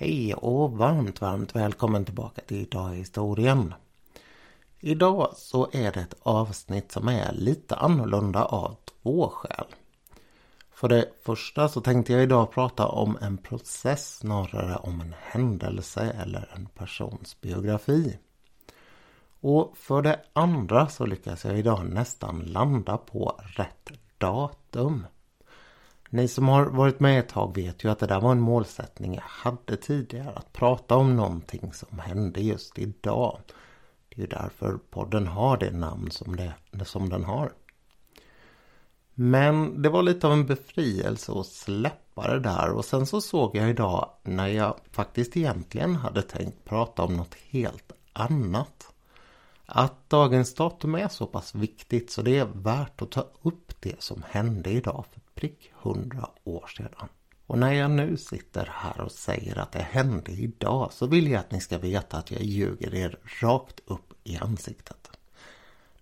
Hej och varmt, varmt välkommen tillbaka till Idag i historien. Idag så är det ett avsnitt som är lite annorlunda av två skäl. För det första så tänkte jag idag prata om en process snarare om en händelse eller en persons biografi. Och för det andra så lyckas jag idag nästan landa på rätt datum. Ni som har varit med ett tag vet ju att det där var en målsättning jag hade tidigare. Att prata om någonting som hände just idag. Det är ju därför podden har det namn som, det, som den har. Men det var lite av en befrielse att släppa det där och sen så såg jag idag när jag faktiskt egentligen hade tänkt prata om något helt annat. Att dagens datum är så pass viktigt så det är värt att ta upp det som hände idag för prick hundra år sedan. Och när jag nu sitter här och säger att det hände idag så vill jag att ni ska veta att jag ljuger er rakt upp i ansiktet.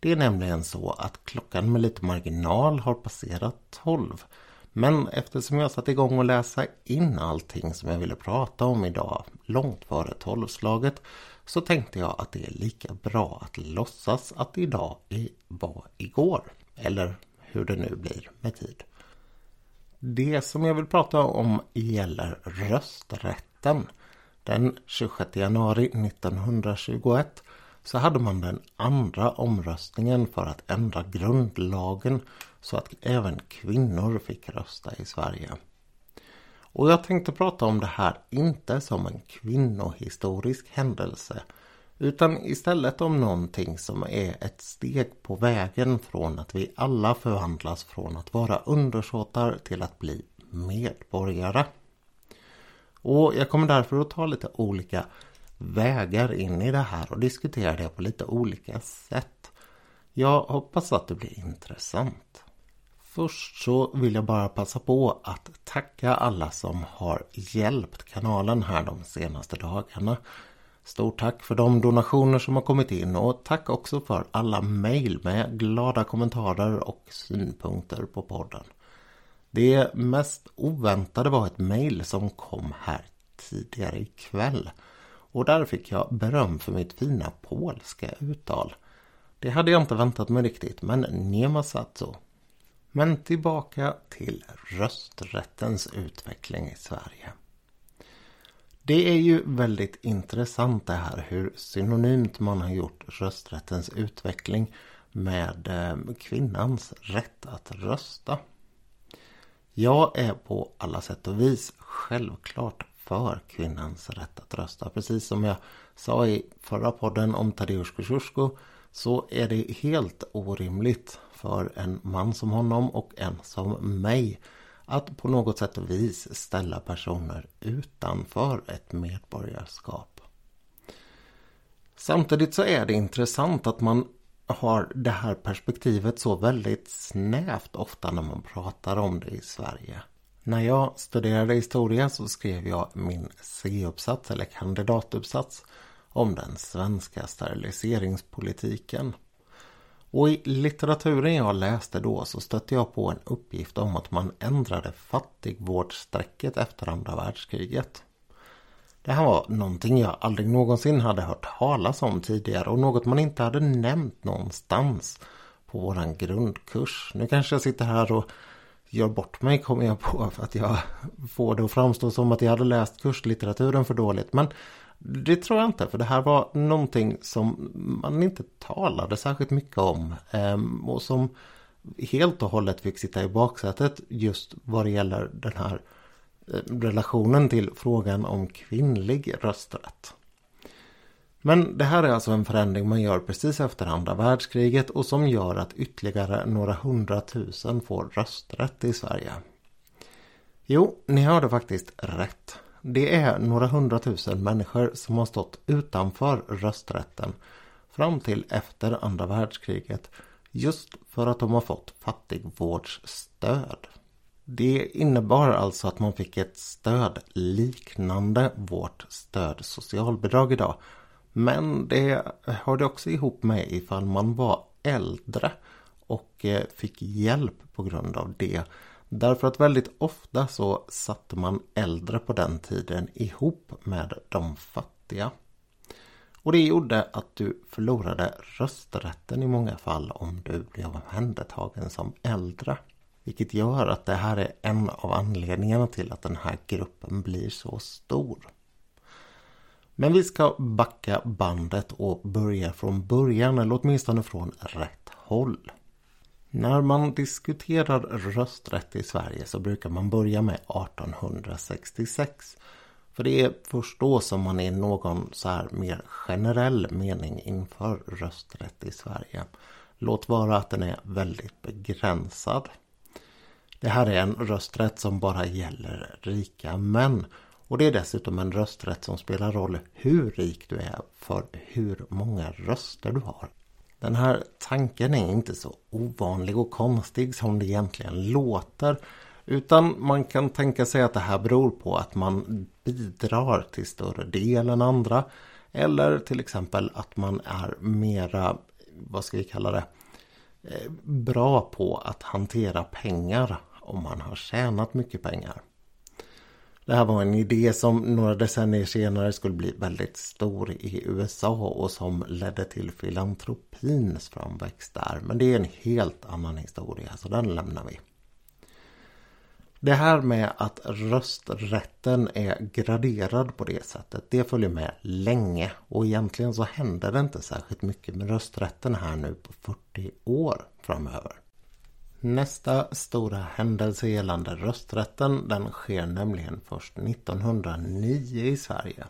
Det är nämligen så att klockan med lite marginal har passerat 12. Men eftersom jag satt igång och läsa in allting som jag ville prata om idag långt före tolvslaget så tänkte jag att det är lika bra att låtsas att idag var igår. Eller hur det nu blir med tid. Det som jag vill prata om gäller rösträtten. Den 26 januari 1921 så hade man den andra omröstningen för att ändra grundlagen så att även kvinnor fick rösta i Sverige. Och jag tänkte prata om det här inte som en kvinnohistorisk händelse utan istället om någonting som är ett steg på vägen från att vi alla förvandlas från att vara undersåtar till att bli medborgare. Och jag kommer därför att ta lite olika vägar in i det här och diskutera det på lite olika sätt. Jag hoppas att det blir intressant. Först så vill jag bara passa på att tacka alla som har hjälpt kanalen här de senaste dagarna. Stort tack för de donationer som har kommit in och tack också för alla mejl med glada kommentarer och synpunkter på podden. Det mest oväntade var ett mejl som kom här tidigare ikväll. Och där fick jag beröm för mitt fina polska uttal. Det hade jag inte väntat mig riktigt, men Nemasatso. Men tillbaka till rösträttens utveckling i Sverige. Det är ju väldigt intressant det här hur synonymt man har gjort rösträttens utveckling med eh, kvinnans rätt att rösta. Jag är på alla sätt och vis självklart för kvinnans rätt att rösta. Precis som jag sa i förra podden om Tadeusz Kosciuszko så är det helt orimligt för en man som honom och en som mig att på något sätt och vis ställa personer utanför ett medborgarskap. Samtidigt så är det intressant att man har det här perspektivet så väldigt snävt ofta när man pratar om det i Sverige. När jag studerade historia så skrev jag min C-uppsats eller kandidatuppsats om den svenska steriliseringspolitiken. Och i litteraturen jag läste då så stötte jag på en uppgift om att man ändrade fattigvårdsstrecket efter andra världskriget. Det här var någonting jag aldrig någonsin hade hört talas om tidigare och något man inte hade nämnt någonstans på våran grundkurs. Nu kanske jag sitter här och gör bort mig kommer jag på för att jag får det att framstå som att jag hade läst kurslitteraturen för dåligt. Men det tror jag inte, för det här var någonting som man inte talade särskilt mycket om. Ehm, och som helt och hållet fick sitta i baksätet just vad det gäller den här eh, relationen till frågan om kvinnlig rösträtt. Men det här är alltså en förändring man gör precis efter andra världskriget och som gör att ytterligare några hundratusen får rösträtt i Sverige. Jo, ni hörde faktiskt rätt. Det är några hundratusen människor som har stått utanför rösträtten fram till efter andra världskriget just för att de har fått fattigvårdsstöd. Det innebar alltså att man fick ett stöd liknande vårt stöd socialbidrag idag. Men det hörde också ihop med ifall man var äldre och eh, fick hjälp på grund av det Därför att väldigt ofta så satte man äldre på den tiden ihop med de fattiga. Och det gjorde att du förlorade rösträtten i många fall om du blev omhändertagen som äldre. Vilket gör att det här är en av anledningarna till att den här gruppen blir så stor. Men vi ska backa bandet och börja från början eller åtminstone från rätt håll. När man diskuterar rösträtt i Sverige så brukar man börja med 1866. För det är först då som man i någon så här mer generell mening inför rösträtt i Sverige. Låt vara att den är väldigt begränsad. Det här är en rösträtt som bara gäller rika män. Och det är dessutom en rösträtt som spelar roll hur rik du är för hur många röster du har. Den här tanken är inte så ovanlig och konstig som det egentligen låter. Utan man kan tänka sig att det här beror på att man bidrar till större del än andra. Eller till exempel att man är mera, vad ska vi kalla det, eh, bra på att hantera pengar om man har tjänat mycket pengar. Det här var en idé som några decennier senare skulle bli väldigt stor i USA och som ledde till filantropins framväxt där. Men det är en helt annan historia så den lämnar vi. Det här med att rösträtten är graderad på det sättet, det följer med länge. Och egentligen så händer det inte särskilt mycket med rösträtten här nu på 40 år framöver. Nästa stora händelse gällande rösträtten den sker nämligen först 1909 i Sverige.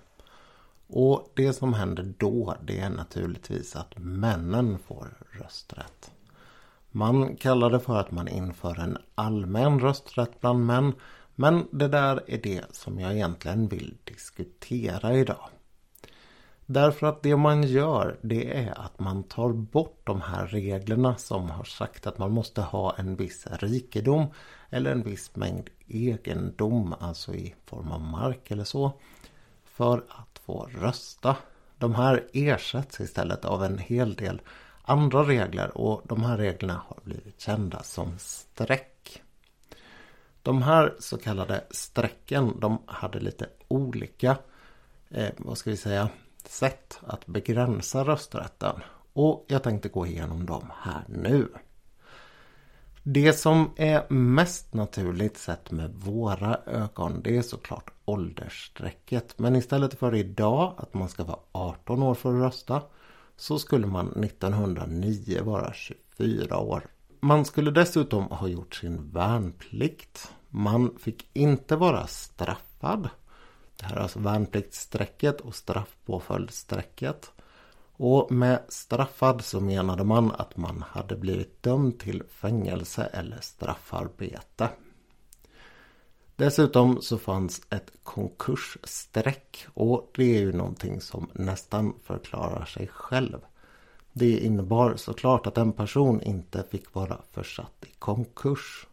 Och det som händer då det är naturligtvis att männen får rösträtt. Man kallar det för att man inför en allmän rösträtt bland män. Men det där är det som jag egentligen vill diskutera idag. Därför att det man gör det är att man tar bort de här reglerna som har sagt att man måste ha en viss rikedom eller en viss mängd egendom, alltså i form av mark eller så, för att få rösta. De här ersätts istället av en hel del andra regler och de här reglerna har blivit kända som streck. De här så kallade strecken de hade lite olika, eh, vad ska vi säga, sätt att begränsa rösträtten. Och jag tänkte gå igenom dem här nu. Det som är mest naturligt sett med våra ögon det är såklart åldersstrecket. Men istället för idag att man ska vara 18 år för att rösta så skulle man 1909 vara 24 år. Man skulle dessutom ha gjort sin värnplikt. Man fick inte vara straffad. Det här är alltså värnpliktsstrecket och straffpåföljdsstrecket. Och med straffad så menade man att man hade blivit dömd till fängelse eller straffarbete. Dessutom så fanns ett konkursstreck och det är ju någonting som nästan förklarar sig själv. Det innebar såklart att en person inte fick vara försatt i konkurs.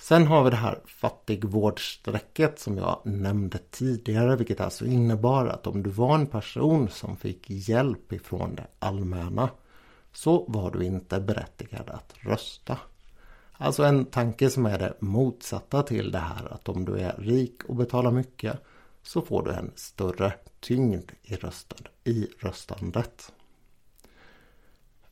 Sen har vi det här fattigvårdsstrecket som jag nämnde tidigare vilket alltså innebar att om du var en person som fick hjälp ifrån det allmänna så var du inte berättigad att rösta. Alltså en tanke som är det motsatta till det här att om du är rik och betalar mycket så får du en större tyngd i, rösten, i röstandet.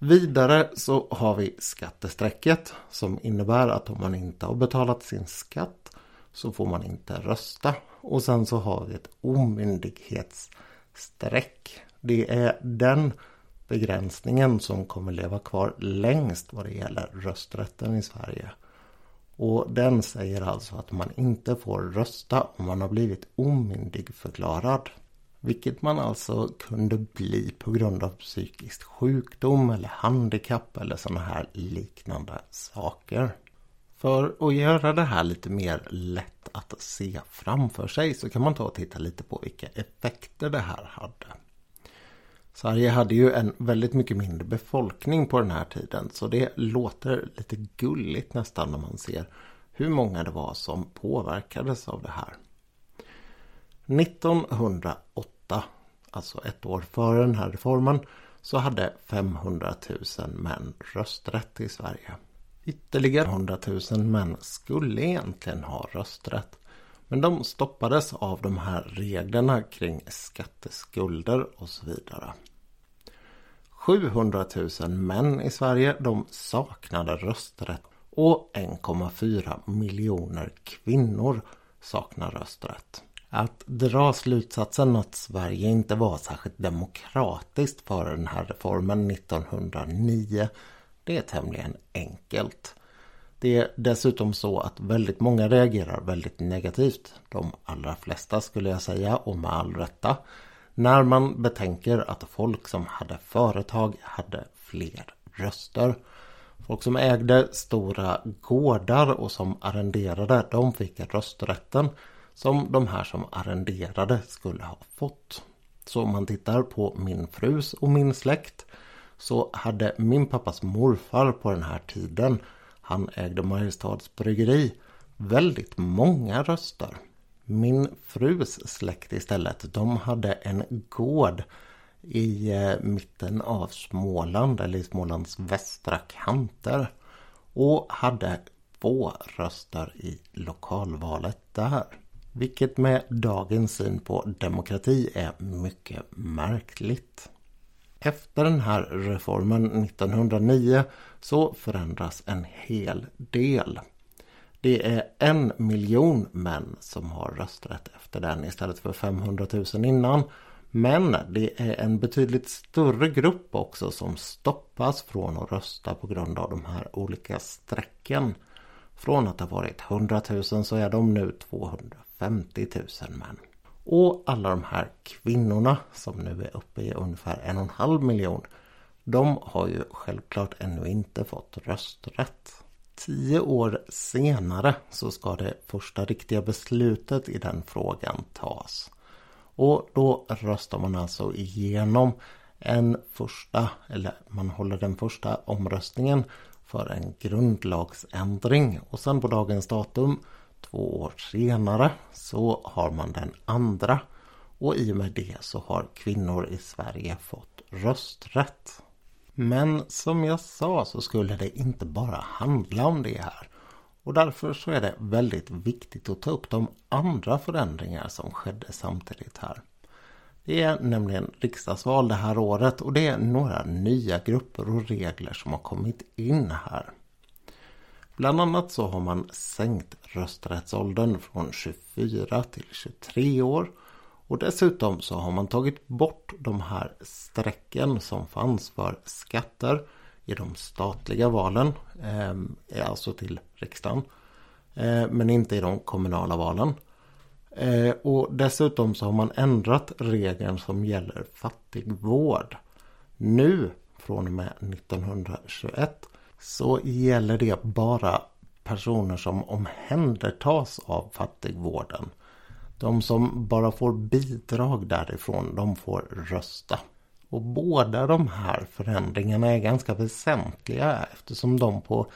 Vidare så har vi skattestrecket som innebär att om man inte har betalat sin skatt så får man inte rösta. Och sen så har vi ett omyndighetsstreck. Det är den begränsningen som kommer leva kvar längst vad det gäller rösträtten i Sverige. Och den säger alltså att man inte får rösta om man har blivit omyndigförklarad. Vilket man alltså kunde bli på grund av psykisk sjukdom eller handikapp eller sådana här liknande saker. För att göra det här lite mer lätt att se framför sig så kan man ta och titta lite på vilka effekter det här hade. Sverige hade ju en väldigt mycket mindre befolkning på den här tiden så det låter lite gulligt nästan när man ser hur många det var som påverkades av det här. 1908, alltså ett år före den här reformen, så hade 500 000 män rösträtt i Sverige. Ytterligare 100 000 män skulle egentligen ha rösträtt. Men de stoppades av de här reglerna kring skatteskulder och så vidare. 700 000 män i Sverige de saknade rösträtt och 1,4 miljoner kvinnor saknar rösträtt. Att dra slutsatsen att Sverige inte var särskilt demokratiskt före den här reformen 1909 det är tämligen enkelt. Det är dessutom så att väldigt många reagerar väldigt negativt. De allra flesta skulle jag säga och med all rätta. När man betänker att folk som hade företag hade fler röster. Folk som ägde stora gårdar och som arrenderade de fick rösträtten som de här som arrenderade skulle ha fått. Så om man tittar på min frus och min släkt så hade min pappas morfar på den här tiden, han ägde Mariestads bryggeri, väldigt många röster. Min frus släkt istället, de hade en gård i eh, mitten av Småland eller i Smålands västra kanter och hade få röster i lokalvalet där. Vilket med dagens syn på demokrati är mycket märkligt. Efter den här reformen 1909 så förändras en hel del. Det är en miljon män som har rösträtt efter den istället för 500 000 innan. Men det är en betydligt större grupp också som stoppas från att rösta på grund av de här olika strecken. Från att ha varit 100 000 så är de nu 250 50 000 män. Och alla de här kvinnorna som nu är uppe i ungefär en och en halv miljon. De har ju självklart ännu inte fått rösträtt. Tio år senare så ska det första riktiga beslutet i den frågan tas. Och då röstar man alltså igenom en första, eller man håller den första omröstningen för en grundlagsändring. Och sen på dagens datum Två år senare så har man den andra och i och med det så har kvinnor i Sverige fått rösträtt. Men som jag sa så skulle det inte bara handla om det här. Och därför så är det väldigt viktigt att ta upp de andra förändringar som skedde samtidigt här. Det är nämligen riksdagsval det här året och det är några nya grupper och regler som har kommit in här. Bland annat så har man sänkt rösträttsåldern från 24 till 23 år. Och dessutom så har man tagit bort de här strecken som fanns för skatter i de statliga valen, eh, alltså till riksdagen. Eh, men inte i de kommunala valen. Eh, och dessutom så har man ändrat regeln som gäller fattigvård. Nu från och med 1921 så gäller det bara personer som omhändertas av fattigvården. De som bara får bidrag därifrån, de får rösta. Och båda de här förändringarna är ganska väsentliga eftersom de på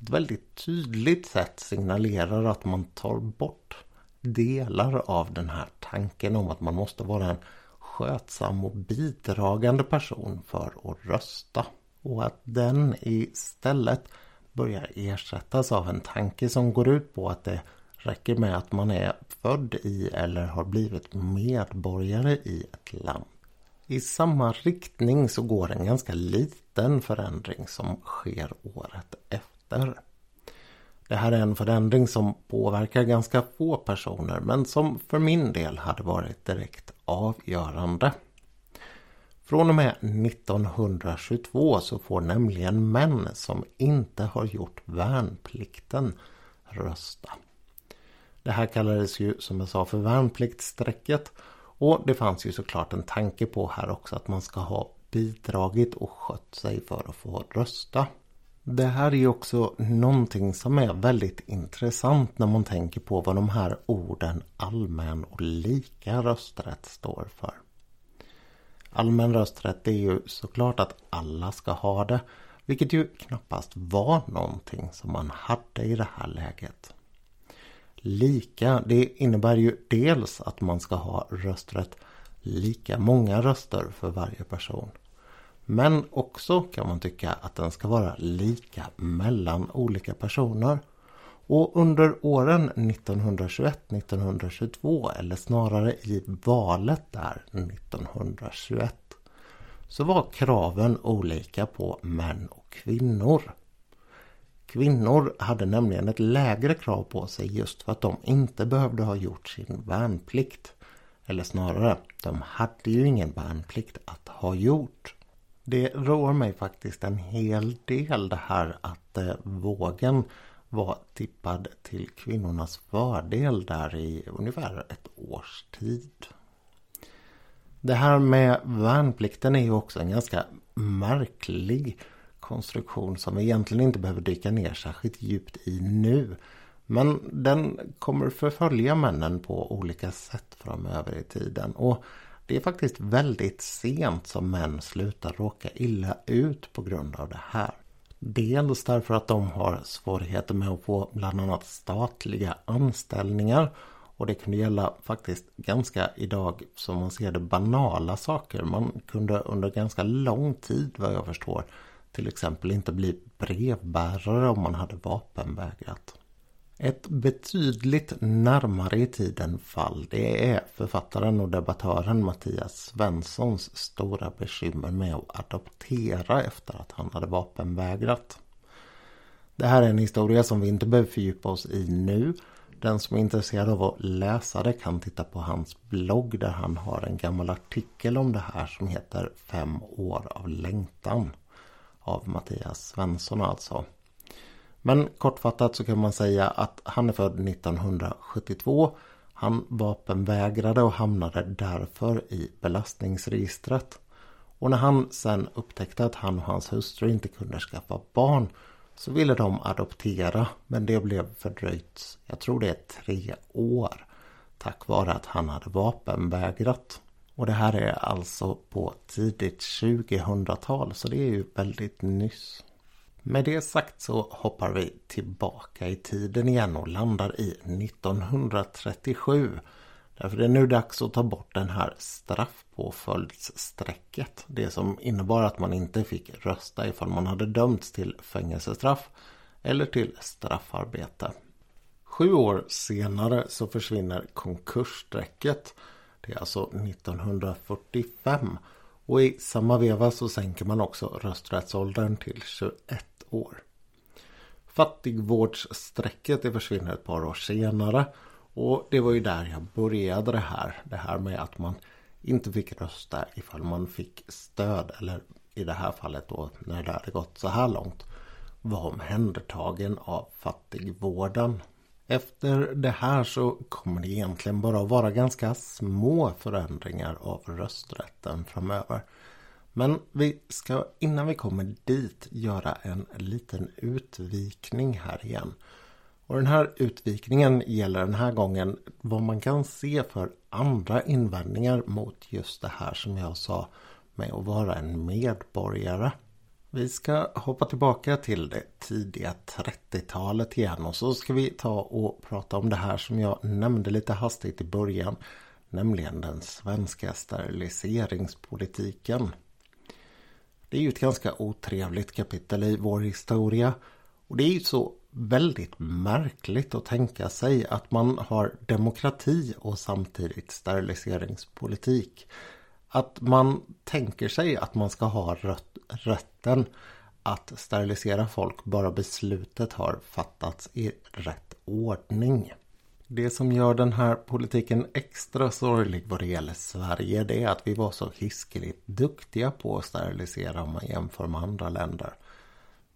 ett väldigt tydligt sätt signalerar att man tar bort delar av den här tanken om att man måste vara en skötsam och bidragande person för att rösta och att den istället börjar ersättas av en tanke som går ut på att det räcker med att man är född i eller har blivit medborgare i ett land. I samma riktning så går en ganska liten förändring som sker året efter. Det här är en förändring som påverkar ganska få personer men som för min del hade varit direkt avgörande. Från och med 1922 så får nämligen män som inte har gjort värnplikten rösta. Det här kallades ju som jag sa för värnpliktsstrecket och det fanns ju såklart en tanke på här också att man ska ha bidragit och skött sig för att få rösta. Det här är ju också någonting som är väldigt intressant när man tänker på vad de här orden allmän och lika rösträtt står för. Allmän rösträtt är ju såklart att alla ska ha det. Vilket ju knappast var någonting som man hade i det här läget. Lika, det innebär ju dels att man ska ha rösträtt lika många röster för varje person. Men också kan man tycka att den ska vara lika mellan olika personer. Och under åren 1921-1922 eller snarare i valet där 1921 så var kraven olika på män och kvinnor. Kvinnor hade nämligen ett lägre krav på sig just för att de inte behövde ha gjort sin värnplikt. Eller snarare, de hade ju ingen värnplikt att ha gjort. Det rör mig faktiskt en hel del det här att eh, vågen var tippad till kvinnornas fördel där i ungefär ett års tid. Det här med värnplikten är ju också en ganska märklig konstruktion som vi egentligen inte behöver dyka ner särskilt djupt i nu. Men den kommer förfölja männen på olika sätt framöver i tiden. Och det är faktiskt väldigt sent som män slutar råka illa ut på grund av det här. Dels därför att de har svårigheter med att få bland annat statliga anställningar. Och det kunde gälla faktiskt ganska idag som man ser det banala saker. Man kunde under ganska lång tid vad jag förstår till exempel inte bli brevbärare om man hade vapenvägrat. Ett betydligt närmare i tiden fall det är författaren och debattören Mattias Svenssons stora bekymmer med att adoptera efter att han hade vapenvägrat. Det här är en historia som vi inte behöver fördjupa oss i nu. Den som är intresserad av att läsa det kan titta på hans blogg där han har en gammal artikel om det här som heter Fem år av längtan. Av Mattias Svensson alltså. Men kortfattat så kan man säga att han är född 1972. Han vapenvägrade och hamnade därför i belastningsregistret. Och när han sen upptäckte att han och hans hustru inte kunde skaffa barn så ville de adoptera men det blev fördröjt, jag tror det är tre år tack vare att han hade vapenvägrat. Och det här är alltså på tidigt 2000-tal så det är ju väldigt nyss. Med det sagt så hoppar vi tillbaka i tiden igen och landar i 1937. Därför det är nu dags att ta bort den här straffpåföljdsstrecket. Det som innebar att man inte fick rösta ifall man hade dömts till fängelsestraff eller till straffarbete. Sju år senare så försvinner konkursstrecket. Det är alltså 1945. Och i samma veva så sänker man också rösträttsåldern till 21 år. Fattigvårdsstrecket det försvinner ett par år senare. Och det var ju där jag började det här. Det här med att man inte fick rösta ifall man fick stöd. Eller i det här fallet då när det hade gått så här långt. Var omhändertagen av fattigvården. Efter det här så kommer det egentligen bara att vara ganska små förändringar av rösträtten framöver. Men vi ska innan vi kommer dit göra en liten utvikning här igen. Och den här utvikningen gäller den här gången vad man kan se för andra invändningar mot just det här som jag sa med att vara en medborgare. Vi ska hoppa tillbaka till det tidiga 30-talet igen och så ska vi ta och prata om det här som jag nämnde lite hastigt i början. Nämligen den svenska steriliseringspolitiken. Det är ju ett ganska otrevligt kapitel i vår historia. Och det är ju så väldigt märkligt att tänka sig att man har demokrati och samtidigt steriliseringspolitik. Att man tänker sig att man ska ha rätten att sterilisera folk bara beslutet har fattats i rätt ordning. Det som gör den här politiken extra sorglig vad det gäller Sverige det är att vi var så hiskeligt duktiga på att sterilisera om man jämför med andra länder.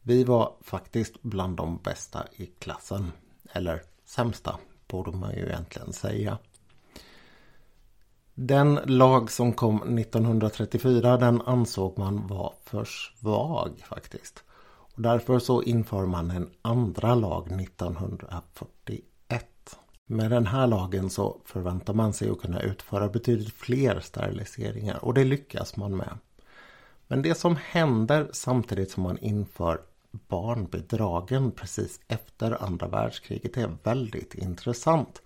Vi var faktiskt bland de bästa i klassen. Eller sämsta borde man ju egentligen säga. Den lag som kom 1934 den ansåg man var för svag faktiskt. Och därför så inför man en andra lag 1940 med den här lagen så förväntar man sig att kunna utföra betydligt fler steriliseringar och det lyckas man med. Men det som händer samtidigt som man inför barnbidragen precis efter andra världskriget är väldigt intressant.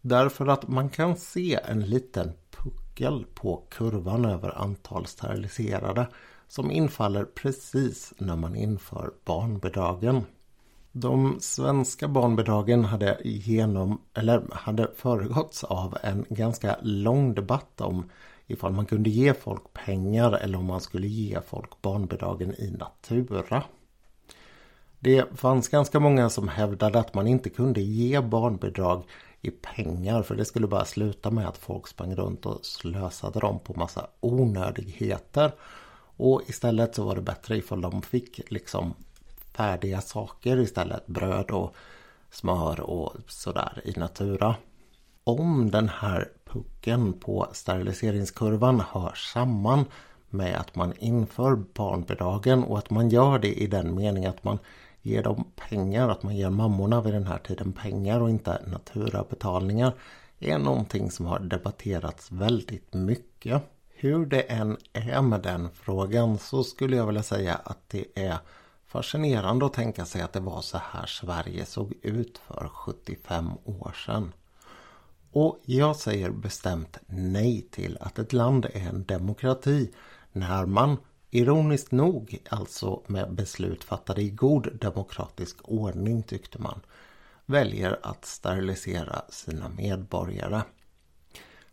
Därför att man kan se en liten puckel på kurvan över antal steriliserade som infaller precis när man inför barnbidragen. De svenska barnbidragen hade, genom, eller hade föregåtts av en ganska lång debatt om ifall man kunde ge folk pengar eller om man skulle ge folk barnbidragen i natura. Det fanns ganska många som hävdade att man inte kunde ge barnbidrag i pengar för det skulle bara sluta med att folk sprang runt och slösade dem på massa onödigheter. Och istället så var det bättre ifall de fick liksom färdiga saker istället. Bröd och smör och sådär i natura. Om den här pucken på steriliseringskurvan hör samman med att man inför barnbidragen och att man gör det i den meningen att man ger dem pengar, att man ger mammorna vid den här tiden pengar och inte naturabetalningar är någonting som har debatterats väldigt mycket. Hur det än är med den frågan så skulle jag vilja säga att det är fascinerande att tänka sig att det var så här Sverige såg ut för 75 år sedan. Och jag säger bestämt nej till att ett land är en demokrati när man Ironiskt nog alltså med beslut fattade i god demokratisk ordning tyckte man väljer att sterilisera sina medborgare.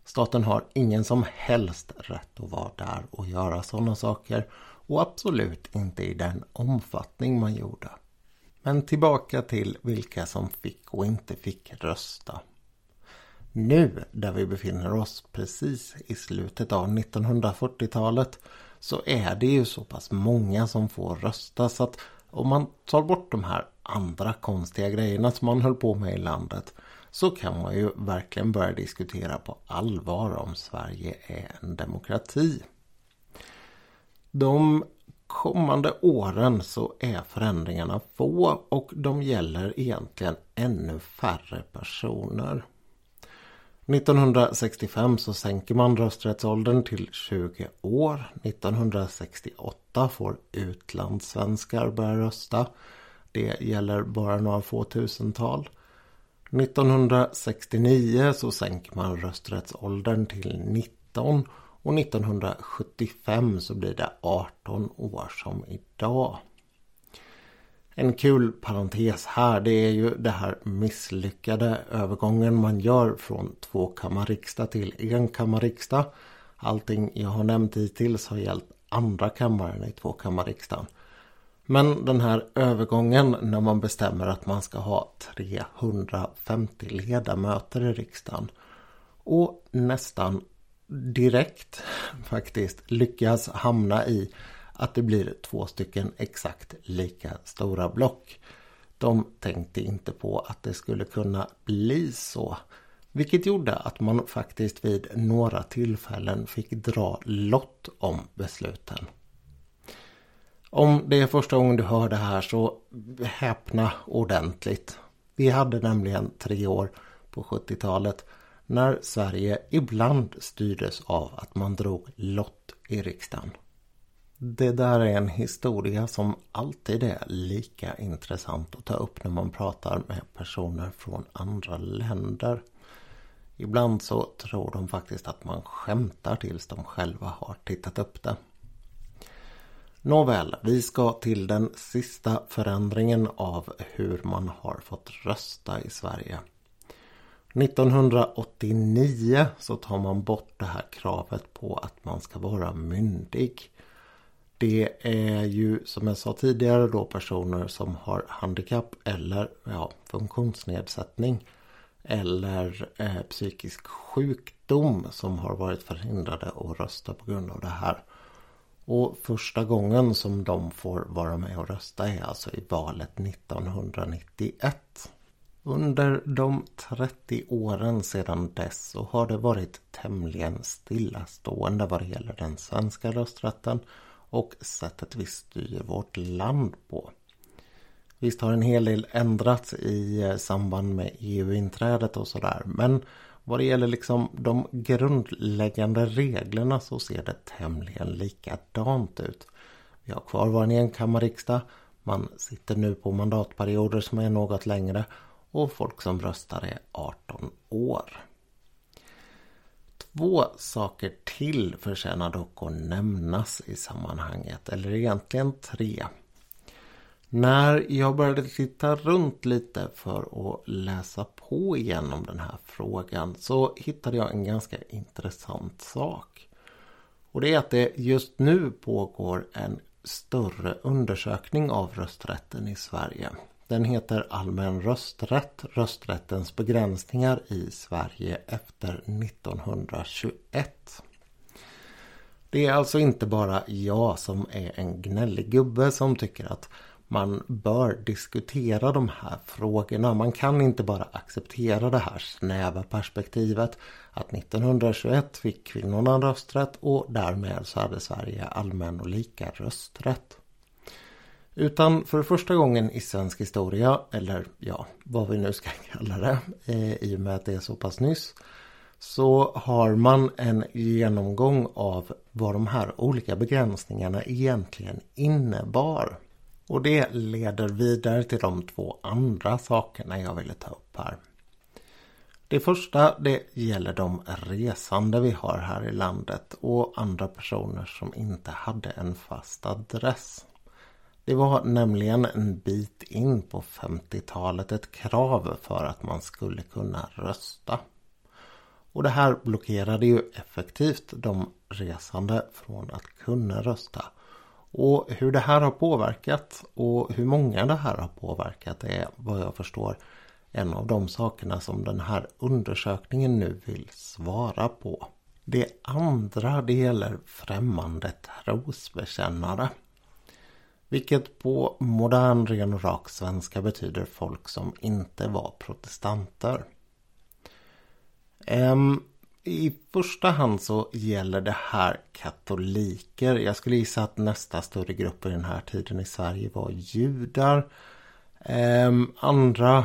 Staten har ingen som helst rätt att vara där och göra sådana saker och absolut inte i den omfattning man gjorde. Men tillbaka till vilka som fick och inte fick rösta. Nu där vi befinner oss precis i slutet av 1940-talet så är det ju så pass många som får rösta så att om man tar bort de här andra konstiga grejerna som man höll på med i landet så kan man ju verkligen börja diskutera på allvar om Sverige är en demokrati. De kommande åren så är förändringarna få och de gäller egentligen ännu färre personer. 1965 så sänker man rösträttsåldern till 20 år. 1968 får utlandssvenskar börja rösta. Det gäller bara några få tusental. 1969 så sänker man rösträttsåldern till 19 och 1975 så blir det 18 år som idag. En kul parentes här det är ju det här misslyckade övergången man gör från tvåkammarriksdag till enkammarriksdag. Allting jag har nämnt hittills har gällt andra kammaren i tvåkammarriksdagen. Men den här övergången när man bestämmer att man ska ha 350 ledamöter i riksdagen och nästan direkt faktiskt lyckas hamna i att det blir två stycken exakt lika stora block. De tänkte inte på att det skulle kunna bli så. Vilket gjorde att man faktiskt vid några tillfällen fick dra lott om besluten. Om det är första gången du hör det här så häpna ordentligt. Vi hade nämligen tre år på 70-talet när Sverige ibland styrdes av att man drog lott i riksdagen. Det där är en historia som alltid är lika intressant att ta upp när man pratar med personer från andra länder. Ibland så tror de faktiskt att man skämtar tills de själva har tittat upp det. Nåväl, vi ska till den sista förändringen av hur man har fått rösta i Sverige. 1989 så tar man bort det här kravet på att man ska vara myndig. Det är ju som jag sa tidigare då personer som har handikapp eller ja, funktionsnedsättning. Eller eh, psykisk sjukdom som har varit förhindrade att rösta på grund av det här. Och första gången som de får vara med och rösta är alltså i valet 1991. Under de 30 åren sedan dess så har det varit tämligen stillastående vad det gäller den svenska rösträtten och sättet vi styr vårt land på. Visst har en hel del ändrats i eh, samband med EU-inträdet och sådär men vad det gäller liksom de grundläggande reglerna så ser det tämligen likadant ut. Vi har kvar vår enkammarriksdag. Man sitter nu på mandatperioder som är något längre och folk som röstar är 18 år. Två saker till förtjänar dock att nämnas i sammanhanget, eller egentligen tre. När jag började titta runt lite för att läsa på igenom den här frågan så hittade jag en ganska intressant sak. Och det är att det just nu pågår en större undersökning av rösträtten i Sverige. Den heter Allmän rösträtt, rösträttens begränsningar i Sverige efter 1921. Det är alltså inte bara jag som är en gnällig gubbe som tycker att man bör diskutera de här frågorna. Man kan inte bara acceptera det här snäva perspektivet att 1921 fick kvinnorna rösträtt och därmed så hade Sverige allmän och lika rösträtt. Utan för första gången i svensk historia, eller ja, vad vi nu ska kalla det, eh, i och med att det är så pass nyss, så har man en genomgång av vad de här olika begränsningarna egentligen innebar. Och det leder vidare till de två andra sakerna jag ville ta upp här. Det första det gäller de resande vi har här i landet och andra personer som inte hade en fast adress. Det var nämligen en bit in på 50-talet ett krav för att man skulle kunna rösta. Och det här blockerade ju effektivt de resande från att kunna rösta. Och hur det här har påverkat och hur många det här har påverkat är vad jag förstår en av de sakerna som den här undersökningen nu vill svara på. Det andra det gäller främmande trosbekännare. Vilket på modern ren och rak svenska betyder folk som inte var protestanter. Um, I första hand så gäller det här katoliker. Jag skulle gissa att nästa större grupp i den här tiden i Sverige var judar. Um, andra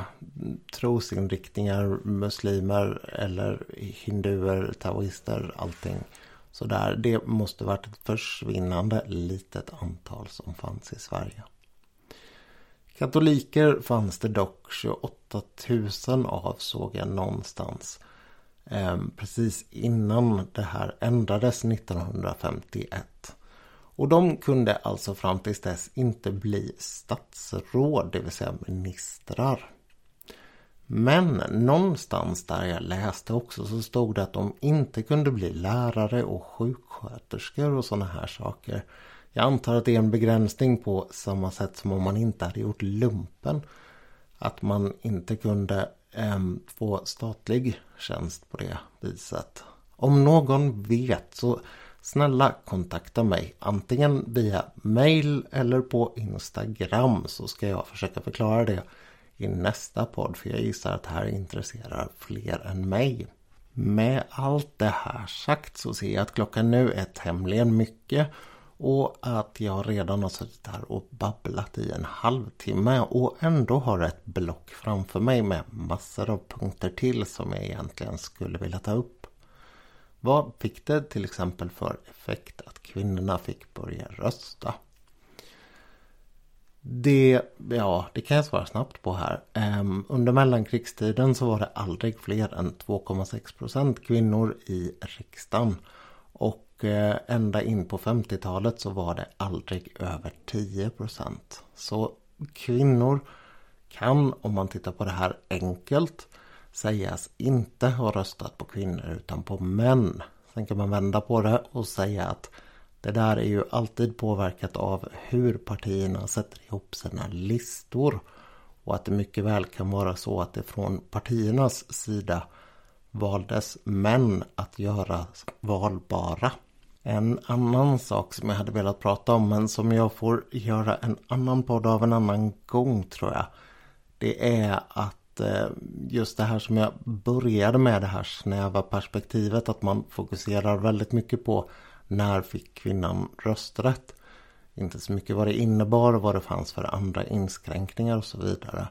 trosinriktningar, muslimer eller hinduer, taoister, allting sådär. Det måste varit ett försvinnande litet antal som fanns i Sverige. Katoliker fanns det dock 28 000 av såg jag någonstans. Eh, precis innan det här ändrades 1951. Och de kunde alltså fram tills dess inte bli statsråd, det vill säga ministrar. Men någonstans där jag läste också så stod det att de inte kunde bli lärare och sjuksköterskor och sådana här saker. Jag antar att det är en begränsning på samma sätt som om man inte hade gjort lumpen. Att man inte kunde eh, få statlig tjänst på det viset. Om någon vet så snälla kontakta mig antingen via mail eller på Instagram så ska jag försöka förklara det i nästa podd för jag gissar att det här intresserar fler än mig. Med allt det här sagt så ser jag att klockan nu är tämligen mycket och att jag redan har suttit här och babblat i en halvtimme och ändå har ett block framför mig med massor av punkter till som jag egentligen skulle vilja ta upp. Vad fick det till exempel för effekt att kvinnorna fick börja rösta? Det, ja, det kan jag svara snabbt på här. Um, under mellankrigstiden så var det aldrig fler än 2,6 procent kvinnor i riksdagen. Och uh, ända in på 50-talet så var det aldrig över 10 procent. Så kvinnor kan, om man tittar på det här enkelt, sägas inte ha röstat på kvinnor utan på män. Sen kan man vända på det och säga att det där är ju alltid påverkat av hur partierna sätter ihop sina listor. Och att det mycket väl kan vara så att det från partiernas sida valdes män att göra valbara. En annan sak som jag hade velat prata om men som jag får göra en annan podd av en annan gång tror jag. Det är att eh, just det här som jag började med det här snäva perspektivet att man fokuserar väldigt mycket på när fick kvinnan rösträtt? Inte så mycket vad det innebar, och vad det fanns för andra inskränkningar och så vidare.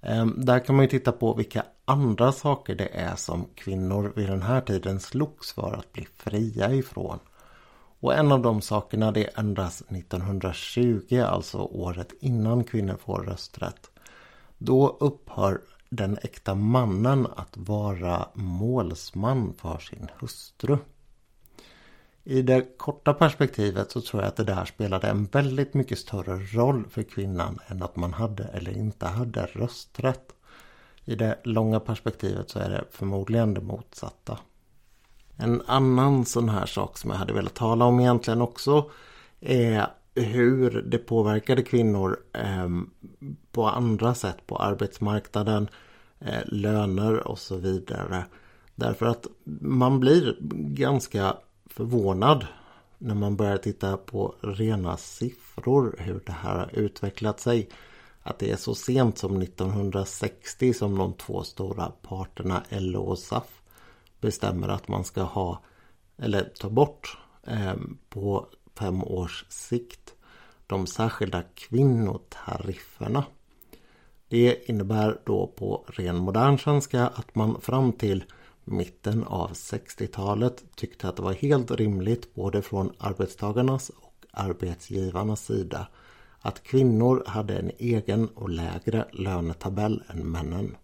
Ehm, där kan man ju titta på vilka andra saker det är som kvinnor vid den här tiden slogs för att bli fria ifrån. Och en av de sakerna det ändras 1920, alltså året innan kvinnor får rösträtt. Då upphör den äkta mannen att vara målsman för sin hustru. I det korta perspektivet så tror jag att det där spelade en väldigt mycket större roll för kvinnan än att man hade eller inte hade rösträtt. I det långa perspektivet så är det förmodligen det motsatta. En annan sån här sak som jag hade velat tala om egentligen också är hur det påverkade kvinnor eh, på andra sätt på arbetsmarknaden, eh, löner och så vidare. Därför att man blir ganska förvånad när man börjar titta på rena siffror hur det här har utvecklat sig. Att det är så sent som 1960 som de två stora parterna LO och SAF bestämmer att man ska ha eller ta bort eh, på fem års sikt de särskilda kvinnotarifferna. Det innebär då på ren modern svenska att man fram till mitten av 60-talet tyckte att det var helt rimligt både från arbetstagarnas och arbetsgivarnas sida att kvinnor hade en egen och lägre lönetabell än männen.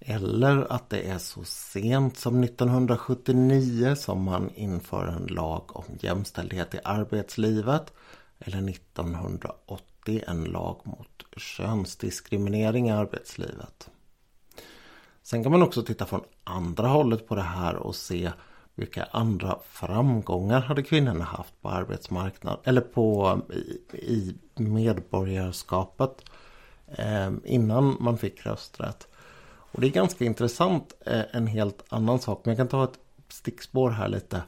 Eller att det är så sent som 1979 som man inför en lag om jämställdhet i arbetslivet. Eller 1980 en lag mot könsdiskriminering i arbetslivet. Sen kan man också titta från andra hållet på det här och se vilka andra framgångar hade kvinnorna haft på arbetsmarknaden eller på i, i medborgarskapet eh, innan man fick rösträtt. Och det är ganska intressant, eh, en helt annan sak. Men jag kan ta ett stickspår här lite.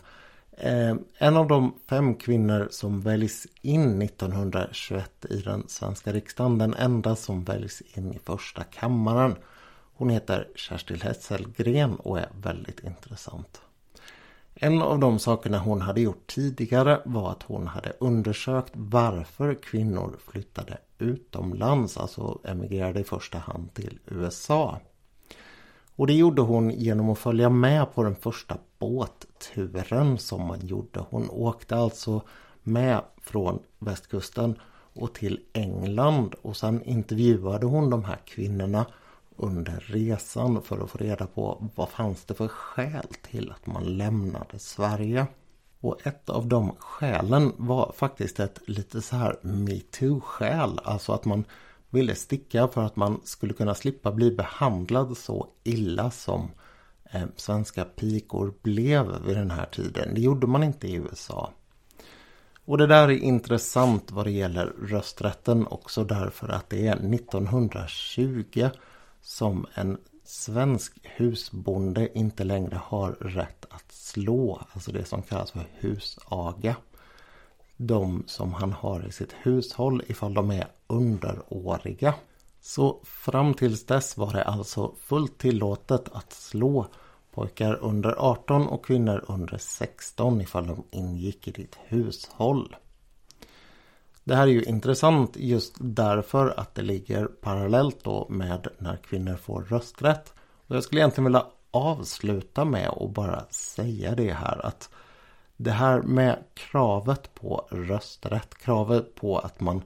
Eh, en av de fem kvinnor som väljs in 1921 i den svenska riksdagen, den enda som väljs in i första kammaren. Hon heter Kerstin Hesselgren och är väldigt intressant. En av de sakerna hon hade gjort tidigare var att hon hade undersökt varför kvinnor flyttade utomlands, alltså emigrerade i första hand till USA. Och det gjorde hon genom att följa med på den första båtturen som man gjorde. Hon åkte alltså med från västkusten och till England och sen intervjuade hon de här kvinnorna under resan för att få reda på vad fanns det för skäl till att man lämnade Sverige. Och ett av de skälen var faktiskt ett lite så här metoo-skäl. Alltså att man ville sticka för att man skulle kunna slippa bli behandlad så illa som eh, svenska pikor blev vid den här tiden. Det gjorde man inte i USA. Och det där är intressant vad det gäller rösträtten också därför att det är 1920 som en svensk husbonde inte längre har rätt att slå. Alltså det som kallas för husaga. De som han har i sitt hushåll ifall de är underåriga. Så fram tills dess var det alltså fullt tillåtet att slå pojkar under 18 och kvinnor under 16 ifall de ingick i ditt hushåll. Det här är ju intressant just därför att det ligger parallellt då med när kvinnor får rösträtt. Och jag skulle egentligen vilja avsluta med att bara säga det här att det här med kravet på rösträtt, kravet på att man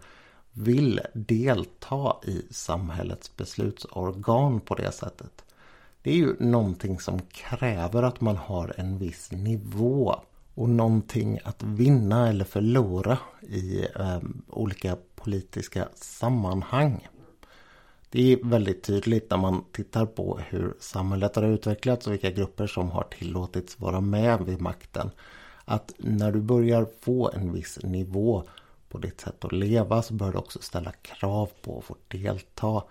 vill delta i samhällets beslutsorgan på det sättet. Det är ju någonting som kräver att man har en viss nivå och någonting att vinna eller förlora i eh, olika politiska sammanhang. Det är väldigt tydligt när man tittar på hur samhället har utvecklats och vilka grupper som har tillåtits vara med vid makten. Att när du börjar få en viss nivå på ditt sätt att leva så bör du också ställa krav på att få delta.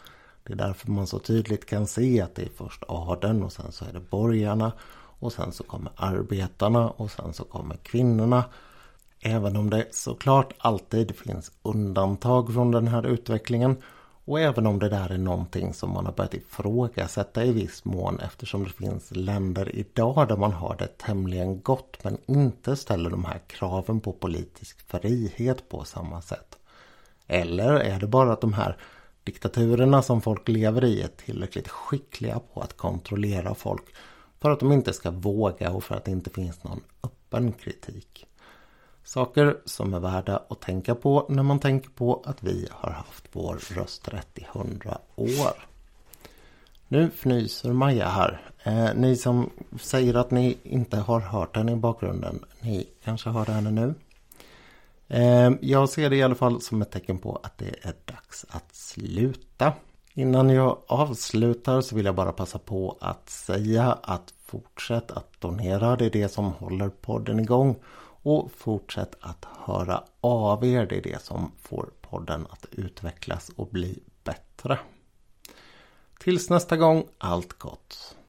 Det är därför man så tydligt kan se att det är först adeln och sen så är det borgarna och sen så kommer arbetarna och sen så kommer kvinnorna. Även om det såklart alltid finns undantag från den här utvecklingen och även om det där är någonting som man har börjat ifrågasätta i viss mån eftersom det finns länder idag där man har det tämligen gott men inte ställer de här kraven på politisk frihet på samma sätt. Eller är det bara att de här diktaturerna som folk lever i är tillräckligt skickliga på att kontrollera folk för att de inte ska våga och för att det inte finns någon öppen kritik. Saker som är värda att tänka på när man tänker på att vi har haft vår rösträtt i hundra år. Nu fnyser Maja här. Eh, ni som säger att ni inte har hört henne i bakgrunden. Ni kanske hör henne nu. Eh, jag ser det i alla fall som ett tecken på att det är dags att sluta. Innan jag avslutar så vill jag bara passa på att säga att fortsätt att donera. Det är det som håller podden igång. Och fortsätt att höra av er. Det är det som får podden att utvecklas och bli bättre. Tills nästa gång, allt gott!